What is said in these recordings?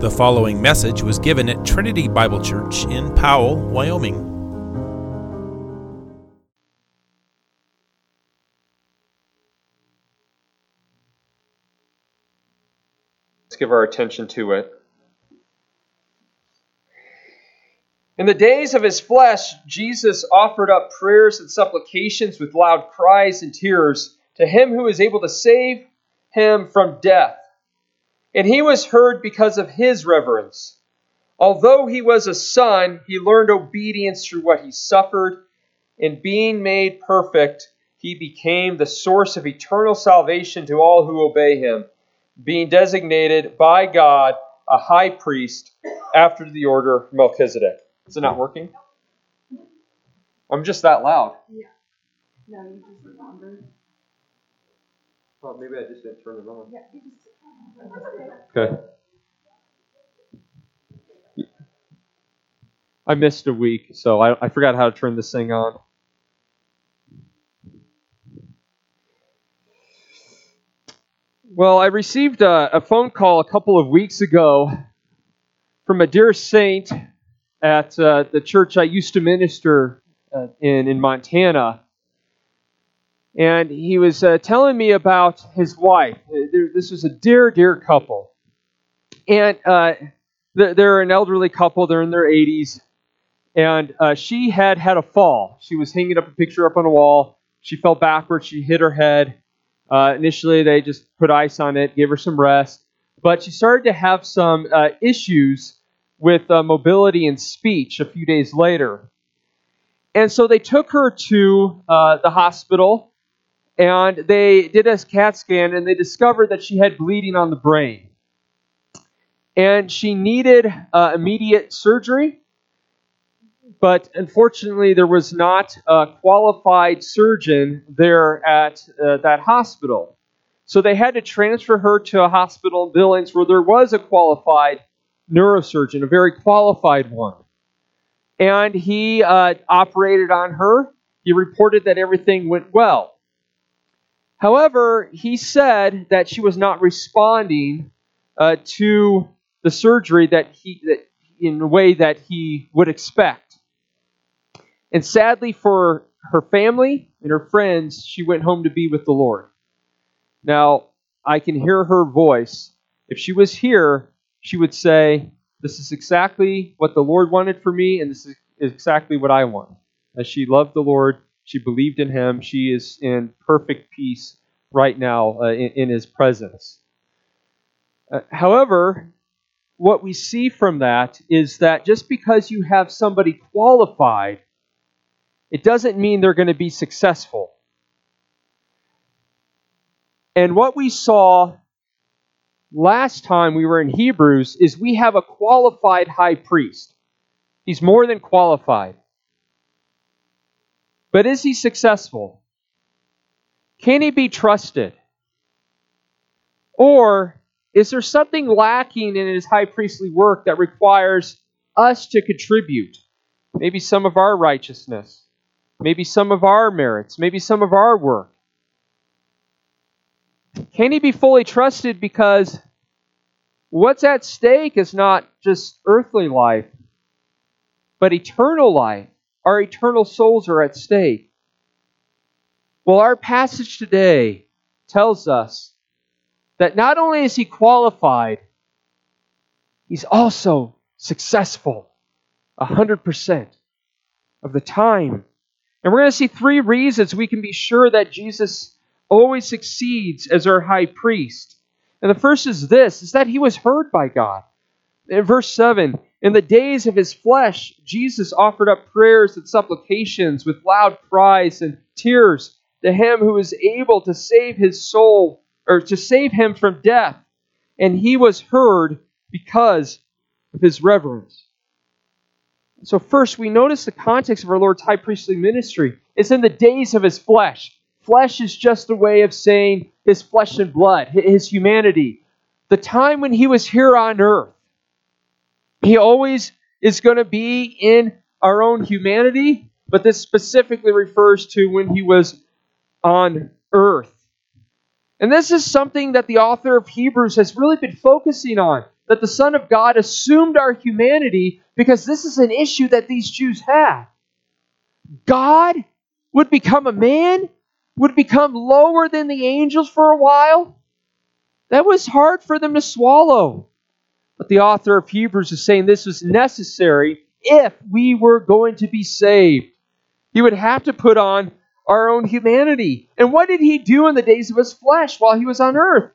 The following message was given at Trinity Bible Church in Powell, Wyoming. Let's give our attention to it. In the days of his flesh, Jesus offered up prayers and supplications with loud cries and tears to him who is able to save him from death. And he was heard because of his reverence. Although he was a son, he learned obedience through what he suffered. and being made perfect, he became the source of eternal salvation to all who obey him, being designated by God a high priest after the order of Melchizedek. Is it not working? I'm just that loud. Yeah. No, you just remembered. Well, maybe I just didn't turn it on. Yeah, you just. Okay. I missed a week, so I, I forgot how to turn this thing on. Well, I received a, a phone call a couple of weeks ago from a dear saint at uh, the church I used to minister uh, in in Montana and he was uh, telling me about his wife. Uh, this was a dear, dear couple, and uh, they're an elderly couple. They're in their 80s, and uh, she had had a fall. She was hanging up a picture up on a wall. She fell backwards. She hit her head. Uh, initially, they just put ice on it, gave her some rest, but she started to have some uh, issues with mobility and speech a few days later. And so they took her to the hospital and they did a CAT scan and they discovered that she had bleeding on the brain. And she needed uh, immediate surgery, but unfortunately, there was not a qualified surgeon there at uh, that hospital. So they had to transfer her to a hospital in Billings where there was a qualified neurosurgeon, a very qualified one. And he uh, operated on her. He reported that everything went well. However, he said that she was not responding uh, to the surgery that he that in a way that he would expect. And sadly for her family and her friends, she went home to be with the Lord. Now, I can hear her voice. If she was here, she would say, This is exactly what the Lord wanted for me, and this is exactly what I want. As she loved the Lord she believed in him. She is in perfect peace right now uh, in, in, his presence. Uh, however, what we see from that is that just because you have somebody qualified, it doesn't mean they're going to be successful. And what we saw last time we were in Hebrews is we have a qualified high priest. He's more than qualified. But is he successful? Can he be trusted? Or is there something lacking in his high priestly work that requires us to contribute? Maybe some of our righteousness, maybe some of our merits, maybe some of our work. Can he be fully trusted because what's at stake is not just earthly life, but eternal life? Our eternal souls are at stake. Well, our passage today tells us that not only is he qualified, he's also successful 100% of the time. And we're going to see three reasons we can be sure that Jesus always succeeds as our high priest. And the first is this is that he was heard by God. In verse 7, in the days of his flesh, Jesus offered up prayers and supplications with loud cries and tears to him who is able to save his soul, or to save him from death. And he was heard because of his reverence. So, first, we notice the context of our Lord's high priestly ministry. It's in the days of his flesh. Flesh is just a way of saying his flesh and blood, his humanity. The time when he was here on earth. He always is going to be in our own humanity, but this specifically refers to when he was on earth. And this is something that the author of Hebrews has really been focusing on. that the Son of God assumed our humanity because this is an issue that these Jews had. God would become a man, would become lower than the angels for a while. That was hard for them to swallow. But the author of Hebrews is saying this was necessary if we were going to be saved. He would have to put on our own humanity. And what did he do in the days of his flesh while he was on earth?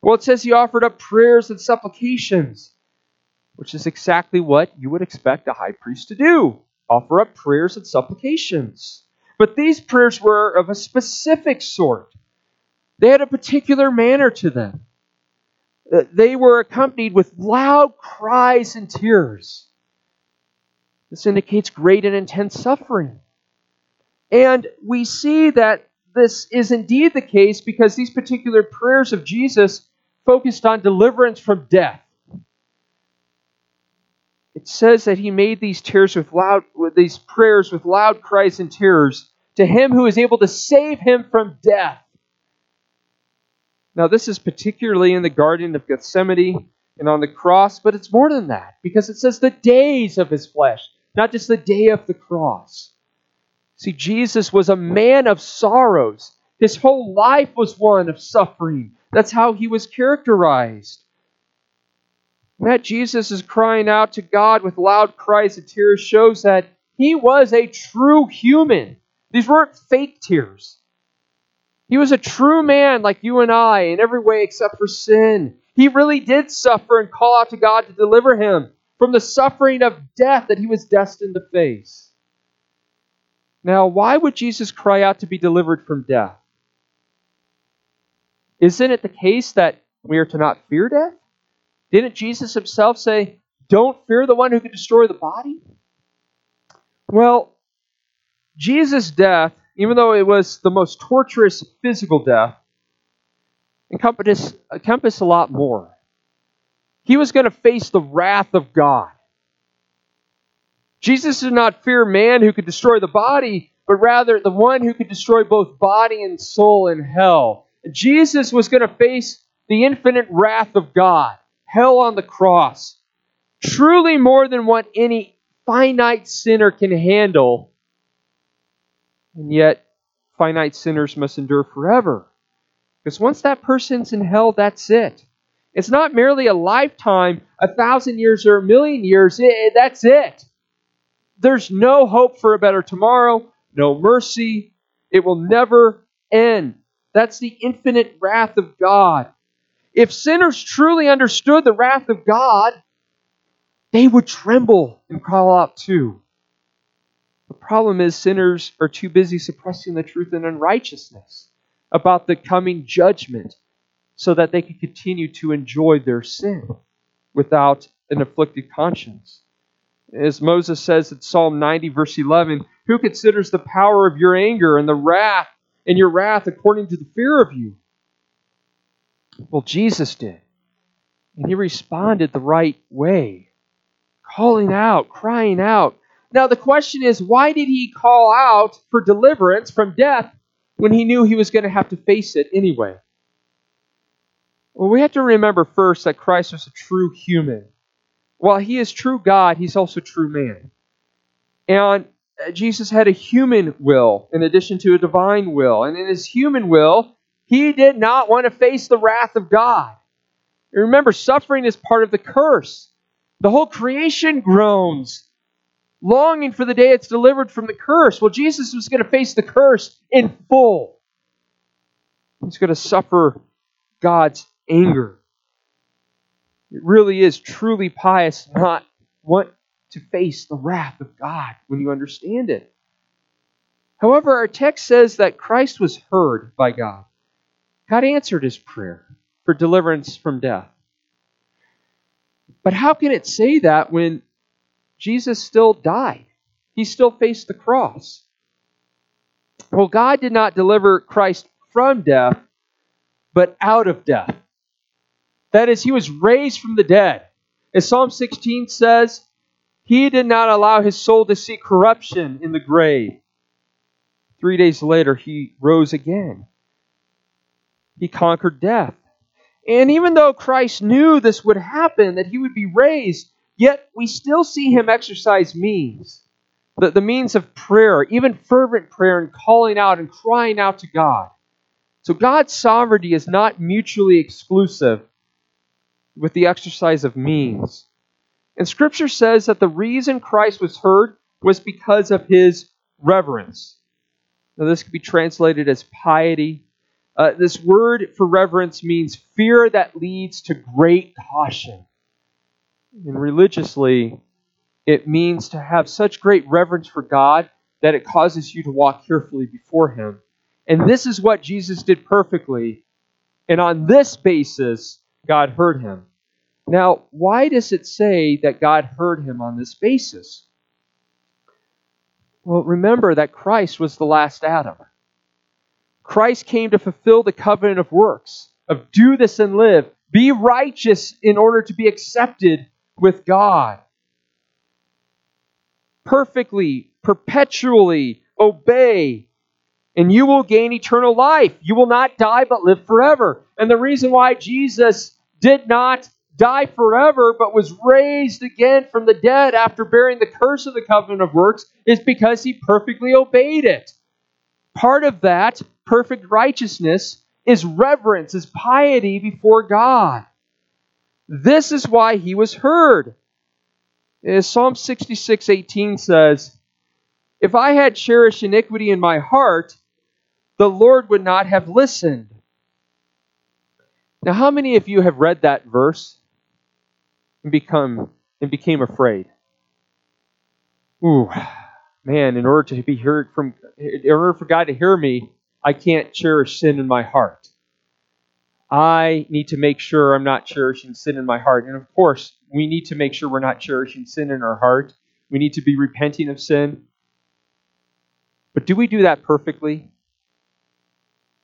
Well, it says he offered up prayers and supplications, which is exactly what you would expect a high priest to do offer up prayers and supplications. But these prayers were of a specific sort, they had a particular manner to them. Uh, they were accompanied with loud cries and tears. This indicates great and intense suffering. And we see that this is indeed the case because these particular prayers of Jesus focused on deliverance from death. It says that he made these tears with loud with these prayers with loud cries and tears to him who is able to save him from death. Now this is particularly in the garden of Gethsemane and on the cross, but it's more than that because it says the days of his flesh, not just the day of the cross. See, Jesus was a man of sorrows. His whole life was one of suffering. That's how he was characterized. That Jesus is crying out to God with loud cries and tears shows that he was a true human. These weren't fake tears. He was a true man like you and I in every way except for sin. He really did suffer and call out to God to deliver him from the suffering of death that he was destined to face. Now, why would Jesus cry out to be delivered from death? Isn't it the case that we are to not fear death? Didn't Jesus himself say, Don't fear the one who can destroy the body? Well, Jesus' death, even though it was the most torturous physical death, encompassed, encompassed a lot more. He was going to face the wrath of God. Jesus did not fear man who could destroy the body, but rather the one who could destroy both body and soul in hell. Jesus was going to face the infinite wrath of God, hell on the cross. Truly more than what any finite sinner can handle. And yet, finite sinners must endure forever. Because once that person's in hell, that's it. It's not merely a lifetime, a thousand years, or a million years. It, that's it. There's no hope for a better tomorrow, no mercy. It will never end. That's the infinite wrath of God. If sinners truly understood the wrath of God, they would tremble and cry out too. The problem is, sinners are too busy suppressing the truth in unrighteousness about the coming judgment so that they can continue to enjoy their sin without an afflicted conscience. As Moses says in Psalm 90, verse 11, who considers the power of your anger and the wrath and your wrath according to the fear of you? Well, Jesus did. And he responded the right way, calling out, crying out. Now, the question is, why did he call out for deliverance from death when he knew he was going to have to face it anyway? Well, we have to remember first that Christ was a true human while he is true God, he's also true man. And uh, Jesus had a human will in addition to a divine will. And in his human will, he did not want to face the wrath of God. And remember, suffering is part of the curse. The whole creation groans, longing for the day it's delivered from the curse. Well, Jesus was going to face the curse in full. He's going to suffer God's anger. It really is truly pious not want to face the wrath of God when you understand it. However, our text says that Christ was heard by God. God answered his prayer for deliverance from death. But how can it say that when Jesus still died? He still faced the cross. Well, God did not deliver Christ from death, but out of death. That is, he was raised from the dead. As Psalm 16 says, he did not allow his soul to see corruption in the grave. Three days later, he rose again. He conquered death. And even though Christ knew this would happen, that he would be raised, yet we still see him exercise means. The, the means of prayer, even fervent prayer and calling out and crying out to God. So God's sovereignty is not mutually exclusive with the exercise of means. And Scripture says that the reason Christ was heard was because of his reverence. Now, this could be translated as piety. Uh, this word for reverence means fear that leads to great caution. And religiously, it means to have such great reverence for God that it causes you to walk carefully before Him. And this is what Jesus did perfectly. And on this basis, God heard him. Now, why does it say that God heard him on this basis? Well, remember that Christ was the last Adam. Christ came to fulfill the covenant of works, of do this and live, be righteous in order to be accepted with God. Perfectly, perpetually obey, and you will gain eternal life. You will not die but live forever. And the reason why Jesus did not die forever, but was raised again from the dead after bearing the curse of the covenant of works, is because he perfectly obeyed it. Part of that perfect righteousness is reverence, is piety before God. This is why he was heard. As Psalm 66 18 says, If I had cherished iniquity in my heart, the Lord would not have listened. Now, how many of you have read that verse and become and became afraid. Ooh, man, in order to be heard from in order for God to hear me, I can't cherish sin in my heart. I need to make sure I'm not cherishing sin in my heart. And of course, we need to make sure we're not cherishing sin in our heart. We need to be repenting of sin. But do we do that perfectly?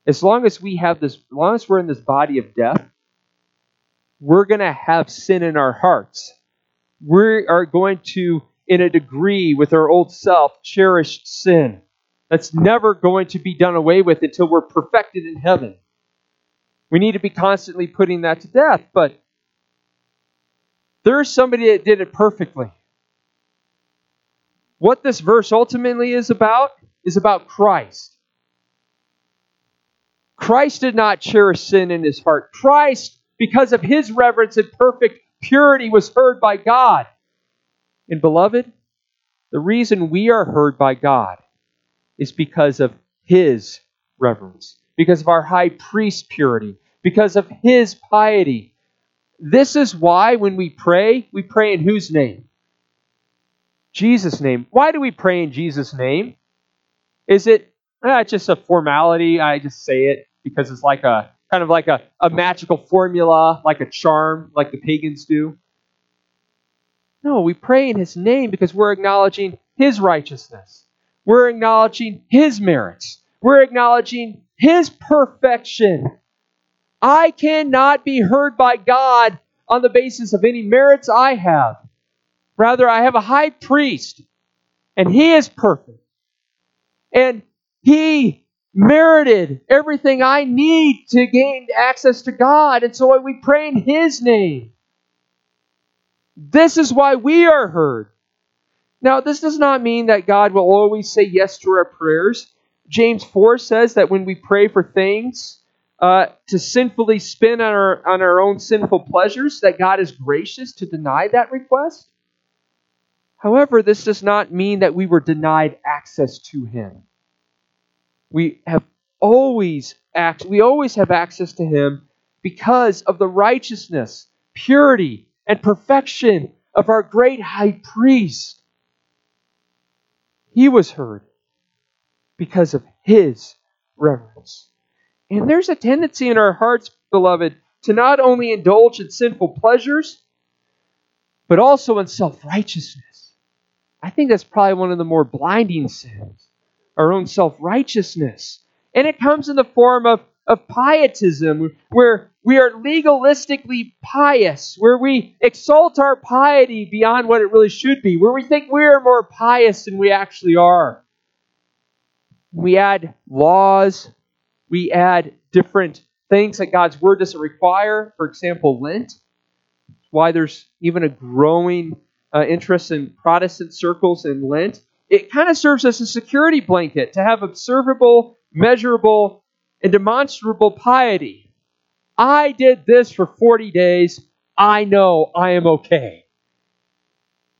As long as we have this, as long as we're in this body of death, we're going to have sin in our hearts. We are going to, in a degree, with our old self, cherish sin. That's never going to be done away with until we're perfected in heaven. We need to be constantly putting that to death, but there's somebody that did it perfectly. What this verse ultimately is about is about Christ. Christ did not cherish sin in his heart. Christ because of his reverence and perfect purity, was heard by God. And beloved, the reason we are heard by God is because of his reverence, because of our high priest purity, because of his piety. This is why when we pray, we pray in whose name? Jesus' name. Why do we pray in Jesus' name? Is it eh, just a formality? I just say it because it's like a kind of like a, a magical formula, like a charm, like the pagans do. No, we pray in His name because we're acknowledging His righteousness. We're acknowledging His merits. We're acknowledging His perfection. I cannot be heard by God on the basis of any merits I have. Rather, I have a high priest, and He is perfect. And He merited everything I need to gain access to God. And so we pray in His name. This is why we are heard. Now, this does not mean that God will always say yes to our prayers. James 4 says that when we pray for things uh, to sinfully spin on our, on our own sinful pleasures, that God is gracious to deny that request. However, this does not mean that we were denied access to Him. We have always act we always have access to him because of the righteousness, purity, and perfection of our great high priest. He was heard because of his reverence. And there's a tendency in our hearts, beloved, to not only indulge in sinful pleasures, but also in self righteousness. I think that's probably one of the more blinding sins our own self righteousness. And it comes in the form of, of pietism, where we are legalistically pious, where we exalt our piety beyond what it really should be, where we think we are more pious than we actually are. We add laws, we add different things that God's Word doesn't require. For example, Lent. Why there's even a growing uh, interest in Protestant circles in Lent. It kind of serves as a security blanket to have observable, measurable, and demonstrable piety. I did this for 40 days. I know I am okay.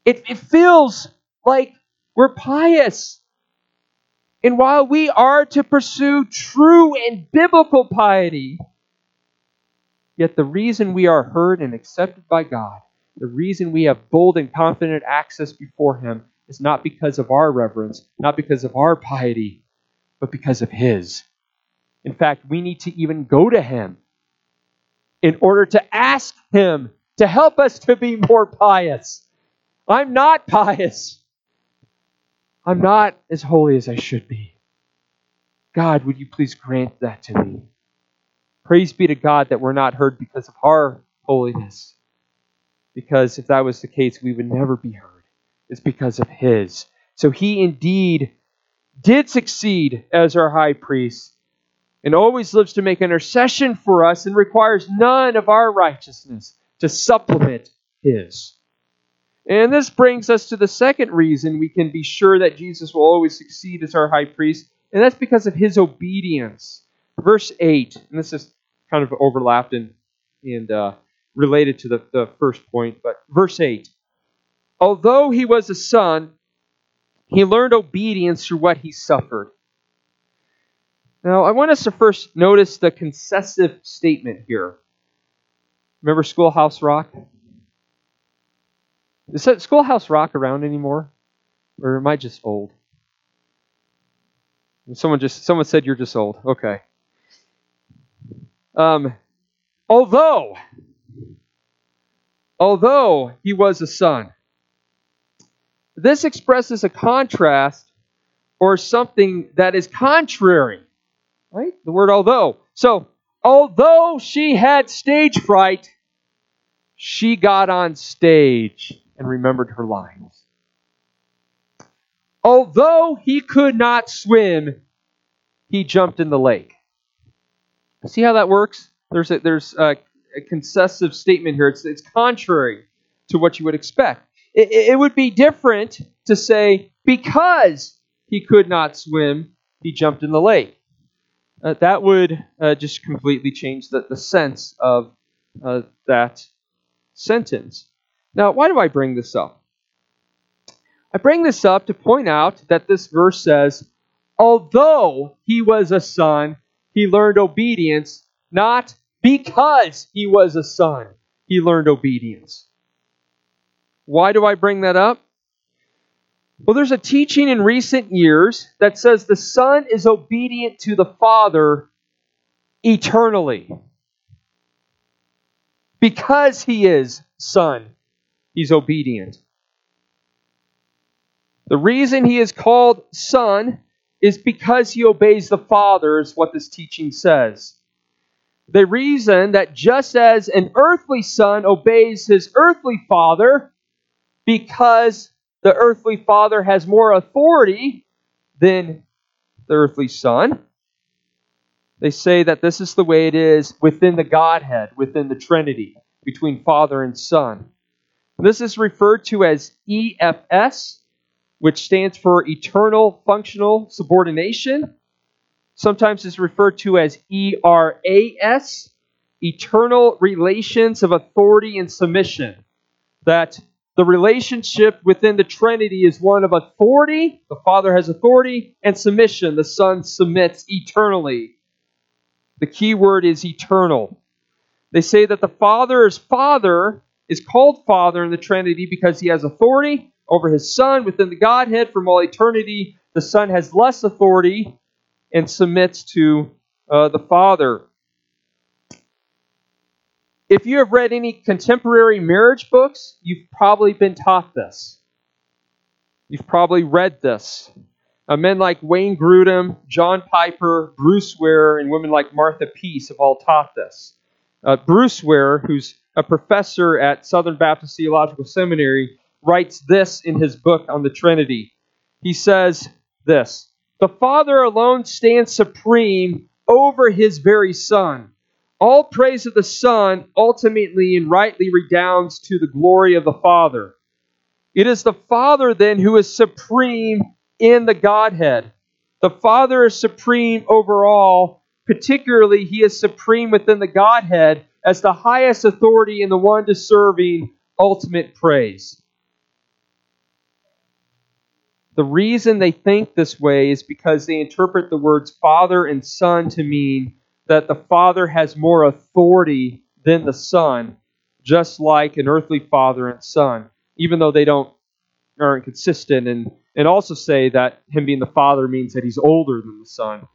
It, it feels like we're pious. And while we are to pursue true and biblical piety, yet the reason we are heard and accepted by God, the reason we have bold and confident access before Him, is not because of our reverence, not because of our piety, but because of His. In fact, we need to even go to Him in order to ask Him to help us to be more pious. I'm not pious. I'm not as holy as I should be. God, would you please grant that to me? Praise be to God that we're not heard because of our holiness. Because if that was the case, we would never be heard. It's because of His. So He indeed did succeed as our high priest and always lives to make intercession for us and requires none of our righteousness to supplement His. And this brings us to the second reason we can be sure that Jesus will always succeed as our high priest, and that's because of his obedience. Verse 8, and this is kind of overlapped and, and uh, related to the, the first point, but verse 8 Although he was a son, he learned obedience through what he suffered. Now, I want us to first notice the concessive statement here. Remember Schoolhouse Rock? Is that Schoolhouse Rock around anymore? Or am I just old? Someone just someone said you're just old. Okay. Um, although although he was a son. This expresses a contrast or something that is contrary. Right? The word although. So, although she had stage fright, she got on stage and remembered her lines. Although he could not swim, he jumped in the lake. See how that works? There's a, there's a, a concessive statement here. It's, it's contrary to what you would expect. It, it would be different to say, because he could not swim, he jumped in the lake. Uh, that would uh, just completely change the, the sense of uh, that sentence. Now, why do I bring this up? I bring this up to point out that this verse says, although he was a son, he learned obedience, not because he was a son, he learned obedience. Why do I bring that up? Well, there's a teaching in recent years that says the Son is obedient to the Father eternally because he is Son he's obedient. The reason he is called son is because he obeys the Father, is what this teaching says. The reason that just as an earthly son obeys his earthly father, because the earthly father has more authority than the earthly son, they say that this is the way it is within the Godhead, within the Trinity, between Father and Son. This is referred to as EFS, which stands for Eternal Functional Subordination. Sometimes it's referred to as ERAS, Eternal Relations of Authority and Submission. That the relationship within the Trinity is one of authority, the Father has authority, and submission, the Son submits eternally. The key word is eternal. They say that the Father is Father is called Father in the Trinity because he has authority over his Son within the Godhead from all eternity. The Son has less authority and submits to uh, the Father. If you have read any contemporary marriage books, you've probably been taught this. You've probably read this. Uh, men like Wayne Grudem, John Piper, Bruce Ware, and women like Martha Peace have all taught this. Uh, Bruce Ware, who's a professor at Southern Baptist Theological Seminary, writes this in his book on the Trinity. He says this The Father alone stands supreme over his very Son. All praise of the Son ultimately and rightly redounds to the glory of the Father. It is the Father then who is supreme in the Godhead. The Father is supreme over all. Particularly, he is supreme within the Godhead as the highest authority and the one deserving ultimate praise. The reason they think this way is because they interpret the words Father and Son to mean that the Father has more authority than the Son, just like an earthly father and son, even though they don't aren't consistent, and and also say that him being the Father means that he's older than the Son.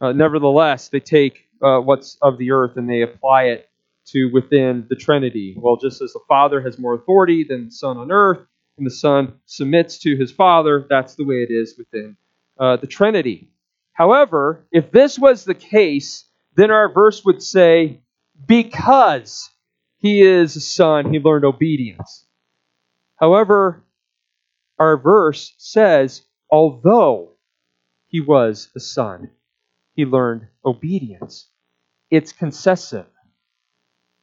Uh, nevertheless, they take uh, what's of the earth and they apply it to within the Trinity. Well, just as the Father has more authority than the Son on earth, and the Son submits to his Father, that's the way it is within uh, the Trinity. However, if this was the case, then our verse would say, because he is a son, he learned obedience. However, our verse says, although he was a son, he learned obedience. It's concessive.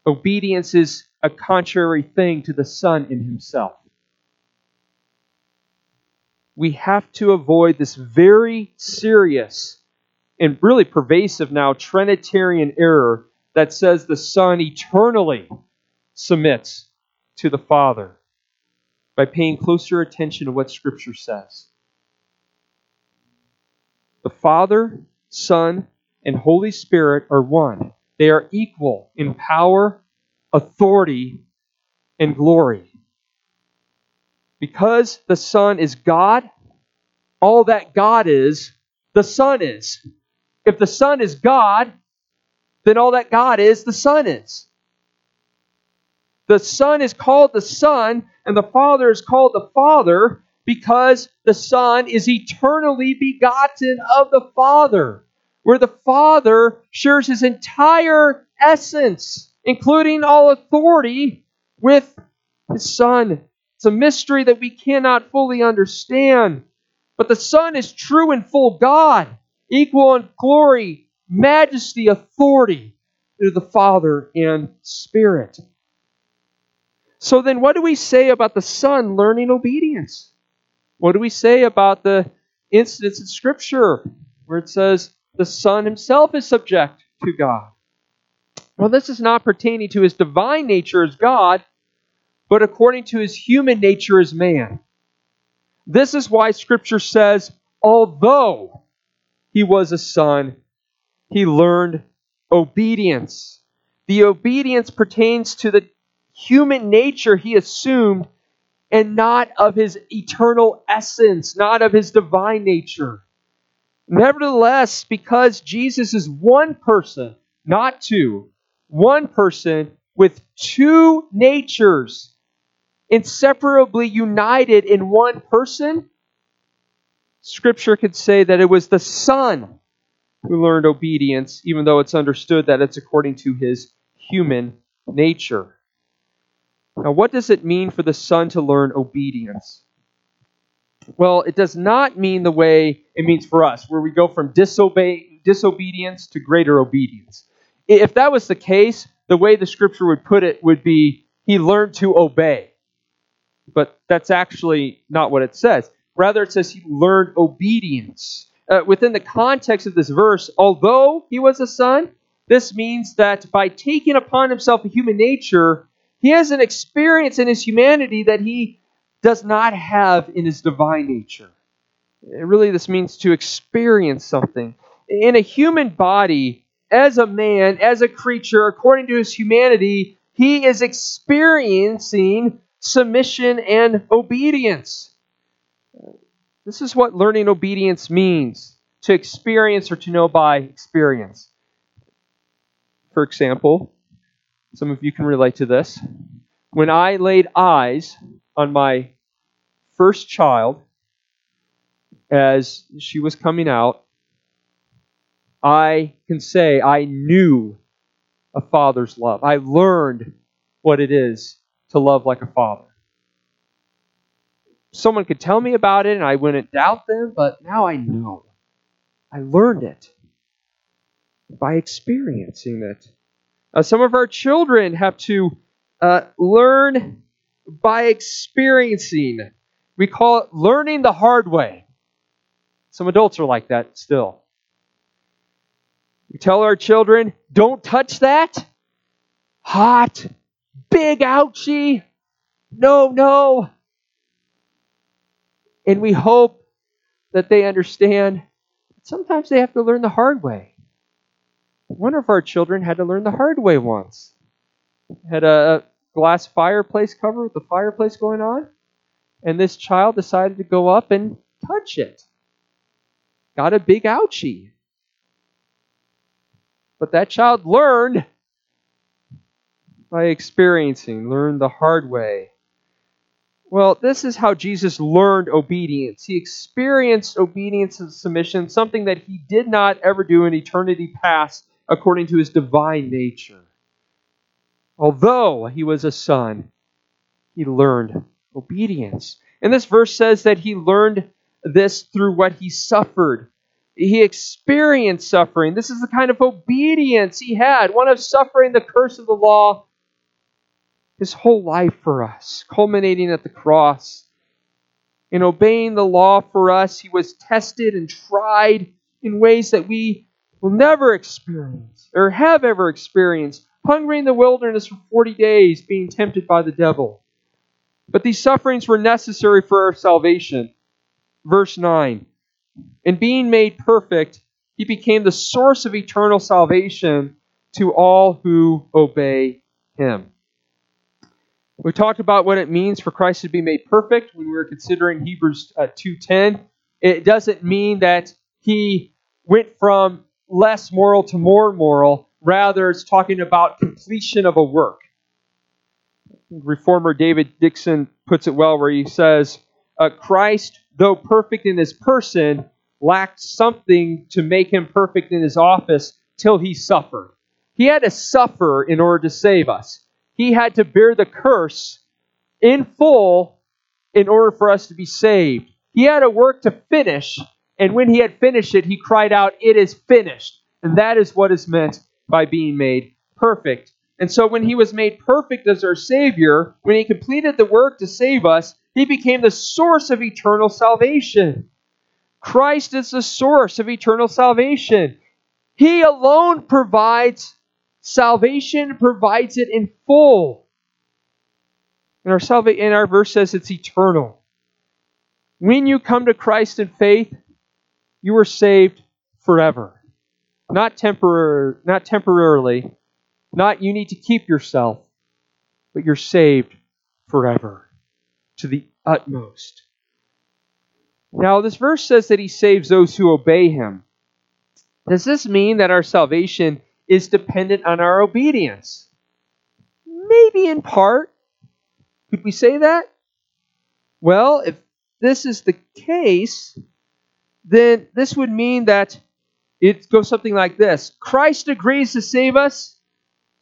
Obedience is a contrary thing to the Son in himself. We have to avoid this very serious and really pervasive now Trinitarian error that says the Son eternally submits to the Father by paying closer attention to what Scripture says. The Father, Son, and Holy Spirit are one. They are equal in power, authority, and glory. Because the Son is God, all that God is, the Son is. If the Son is God, then all that God is, the Son is. The Son is called the Son, and the Father is called the Father because the Son is eternally begotten of the Father, where the Father shares his entire essence, including all authority, with his Son. It's a mystery that we cannot fully understand. But the Son is true and full God, equal in glory, majesty, authority to the Father and Spirit. So then, what do we say about the Son learning obedience? What do we say about the incidents in Scripture where it says the Son himself is subject to God? Well, this is not pertaining to his divine nature as God, but according to his human nature as man. This is why Scripture says, although he was a son, he learned obedience. The obedience pertains to the human nature he assumed and not of his eternal essence, not of his divine nature. Nevertheless, because Jesus is one person, not two, one person with two natures, inseparably united in one person, Scripture could say that it was the Son who learned obedience, even though it's understood that it's according to his human nature. Now, what does it mean for the Son to learn obedience? Well, it does not mean the way it means for us, where we go from disobey, disobedience to greater obedience. If that was the case, the way the scripture would put it would be he learned to obey. But that's actually not what it says. Rather, it says he learned obedience. Uh, within the context of this verse, although he was a son, this means that by taking upon himself a human nature, he has an experience in his humanity that he does not have in his divine nature. Really, this means to experience something. In a human body, as a man, as a creature, according to his humanity, he is experiencing submission and obedience. This is what learning obedience means to experience or to know by experience. For example, some of you can relate to this. When I laid eyes on my first child as she was coming out, I can say I knew a father's love. I learned what it is to love like a father. Someone could tell me about it and I wouldn't doubt them, but now I know. I learned it by experiencing it. Uh, some of our children have to uh, learn by experiencing. We call it learning the hard way. Some adults are like that still. We tell our children, don't touch that. Hot. Big ouchie. No, no. And we hope that they understand that sometimes they have to learn the hard way. One of our children had to learn the hard way once. Had a glass fireplace cover with the fireplace going on, and this child decided to go up and touch it. Got a big ouchie. But that child learned by experiencing, learned the hard way. Well, this is how Jesus learned obedience. He experienced obedience and submission, something that he did not ever do in eternity past according to his divine nature. Although he was a son, he learned obedience. And this verse says that he learned this through what he suffered. He experienced suffering. This is the kind of obedience he had, one of suffering the curse of the law his whole life for us, culminating at the cross. In obeying the law for us, he was tested and tried in ways that we will never experience or have ever experienced, hungry in the wilderness for 40 days, being tempted by the devil. But these sufferings were necessary for our salvation. Verse 9 And being made perfect, he became the source of eternal salvation to all who obey him. We talked about what it means for Christ to be made perfect when we were considering Hebrews uh, 2:10. It doesn't mean that he went from less moral to more moral. Rather, it's talking about completion of a work. Reformer David Dickson puts it well, where he says, uh, Christ, though perfect in his person, lacked something to make him perfect in his office till he suffered. He had to suffer in order to save us he had to bear the curse in full in order for us to be saved. He had a work to finish, and when he had finished it, he cried out, It is finished. And that is what is meant by being made perfect. And so when he was made perfect as our Savior, when he completed the work to save us, he became the source of eternal salvation. Christ is the source of eternal salvation. He alone provides Salvation provides it in full. And our, salva- and our verse says it's eternal. When you come to Christ in faith, you are saved forever. Not, temporary, not temporarily, not you need to keep yourself, but you're saved forever to the utmost. Now, this verse says that he saves those who obey him. Does this mean that our salvation is dependent on our obedience. Maybe in part. Could we say that? Well, if this is the case, then this would mean that it goes something like this Christ agrees to save us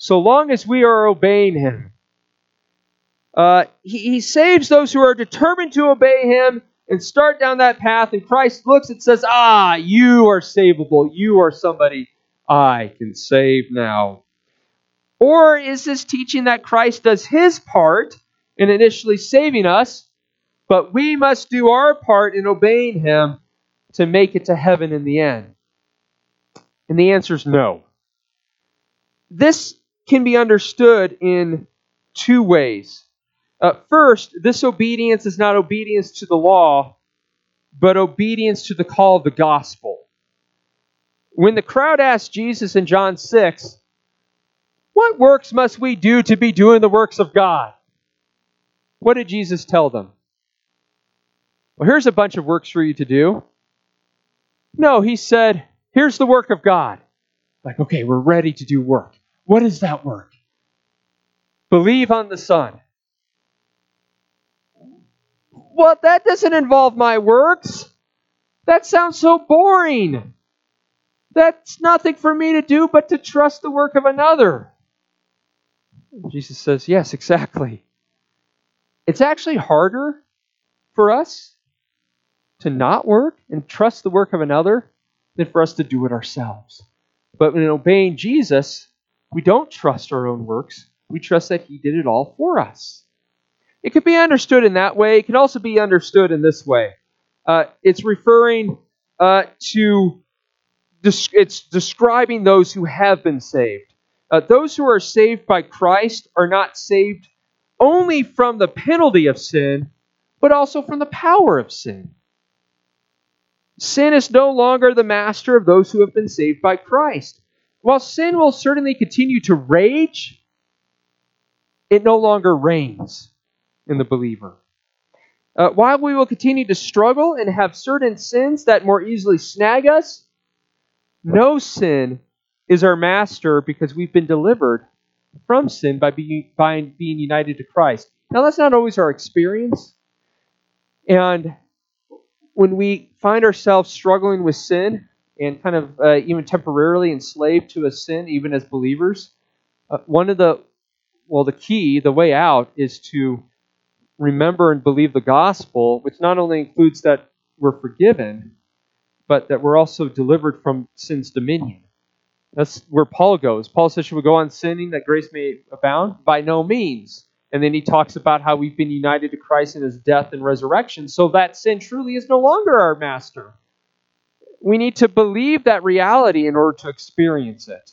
so long as we are obeying him. Uh, he, he saves those who are determined to obey him and start down that path, and Christ looks and says, Ah, you are savable. You are somebody I can save now? Or is this teaching that Christ does his part in initially saving us, but we must do our part in obeying him to make it to heaven in the end? And the answer is no. This can be understood in two ways. Uh, first, this obedience is not obedience to the law, but obedience to the call of the gospel. When the crowd asked Jesus in John 6, What works must we do to be doing the works of God? What did Jesus tell them? Well, here's a bunch of works for you to do. No, he said, Here's the work of God. Like, okay, we're ready to do work. What is that work? Believe on the Son. Well, that doesn't involve my works. That sounds so boring. That's nothing for me to do but to trust the work of another. Jesus says, Yes, exactly. It's actually harder for us to not work and trust the work of another than for us to do it ourselves. But in obeying Jesus, We don't trust our own works. We trust that He did it all for us. It could be understood in that way. It can also be understood in this way. Uh, it's referring uh, to, it's describing those who have been saved. Uh, those who are saved by Christ are not saved only from the penalty of sin, but also from the power of sin. Sin is no longer the master of those who have been saved by Christ. While sin will certainly continue to rage, it no longer reigns in the believer. Uh, while we will continue to struggle and have certain sins that more easily snag us, no sin is our master because we've been delivered from sin by being, by being united to Christ. Now, that's not always our experience. And when we find ourselves struggling with sin and kind of uh, even temporarily enslaved to a sin, even as believers, uh, one of the, well, the key, the way out is to remember and believe the gospel, which not only includes that we're forgiven, but that we're also delivered from sin's dominion. That's where Paul goes. Paul says, Should we go on sinning that grace may abound? By no means. And then he talks about how we've been united to Christ in his death and resurrection, so that sin truly is no longer our master. We need to believe that reality in order to experience it.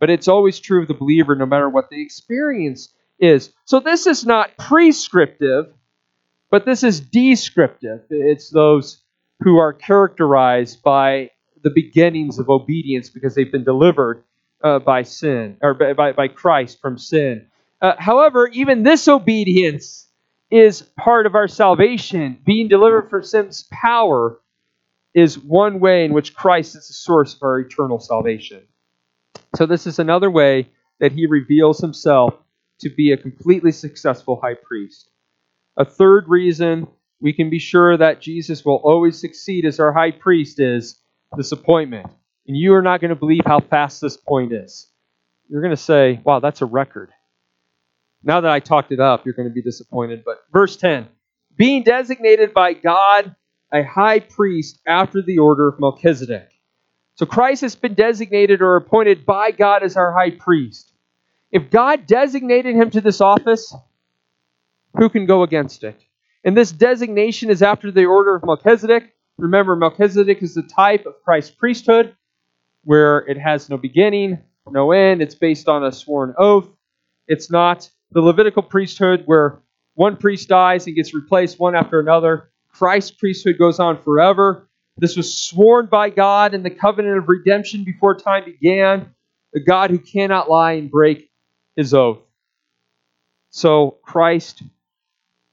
But it's always true of the believer, no matter what the experience is. So this is not prescriptive, but this is descriptive. It's those who are characterized by the beginnings of obedience because they've been delivered uh, by sin or by, by Christ from sin. Uh, however, even this obedience is part of our salvation. Being delivered from sin's power is one way in which Christ is the source of our eternal salvation. So, this is another way that he reveals himself to be a completely successful high priest. A third reason we can be sure that Jesus will always succeed as our high priest is disappointment. And you are not going to believe how fast this point is. You're going to say, wow, that's a record. Now that I talked it up, you're going to be disappointed. But verse 10 being designated by God a high priest after the order of Melchizedek. So Christ has been designated or appointed by God as our high priest. If God designated him to this office, who can go against it? And this designation is after the order of Melchizedek. Remember, Melchizedek is the type of Christ's priesthood where it has no beginning, no end. It's based on a sworn oath. It's not the Levitical priesthood where one priest dies and gets replaced one after another. Christ's priesthood goes on forever. This was sworn by God in the covenant of redemption before time began, the God who cannot lie and break his oath. So Christ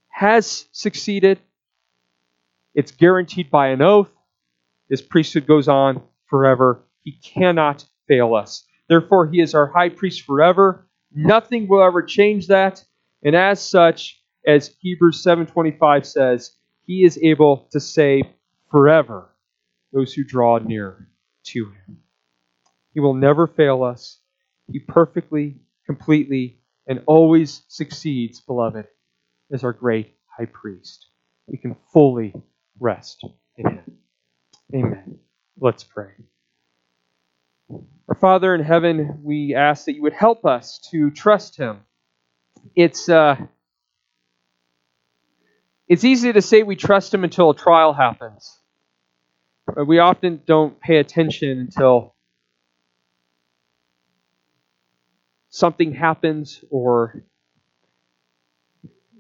has succeeded. It's guaranteed by an oath. His priesthood goes on forever. He cannot fail us. Therefore, he is our high priest forever. Nothing will ever change that. And as such, as Hebrews 7:25 says, he is able to save forever those who draw near to him. He will never fail us. He perfectly, completely, and always succeeds, beloved, as our great high priest. We can fully rest in him. Amen. Let's pray. Our Father in heaven, we ask that you would help us to trust him. It's uh, it's easy to say we trust him until a trial happens. But we often don't pay attention until something happens or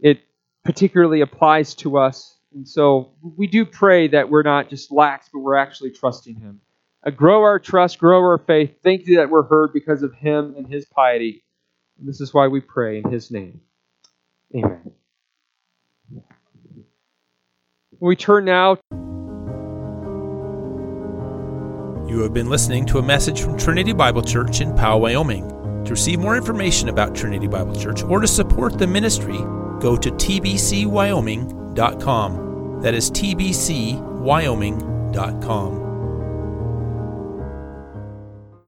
it particularly applies to us. And so we do pray that we're not just lax, but we're actually trusting him uh, grow our trust, grow our faith. Thank you that we're heard because of him and his piety. And this is why we pray in his name. Amen. We turn now. You have been listening to a message from Trinity Bible Church in Powell, Wyoming. To receive more information about Trinity Bible Church or to support the ministry, go to tbcwyoming.com. That is tbcwyoming.com.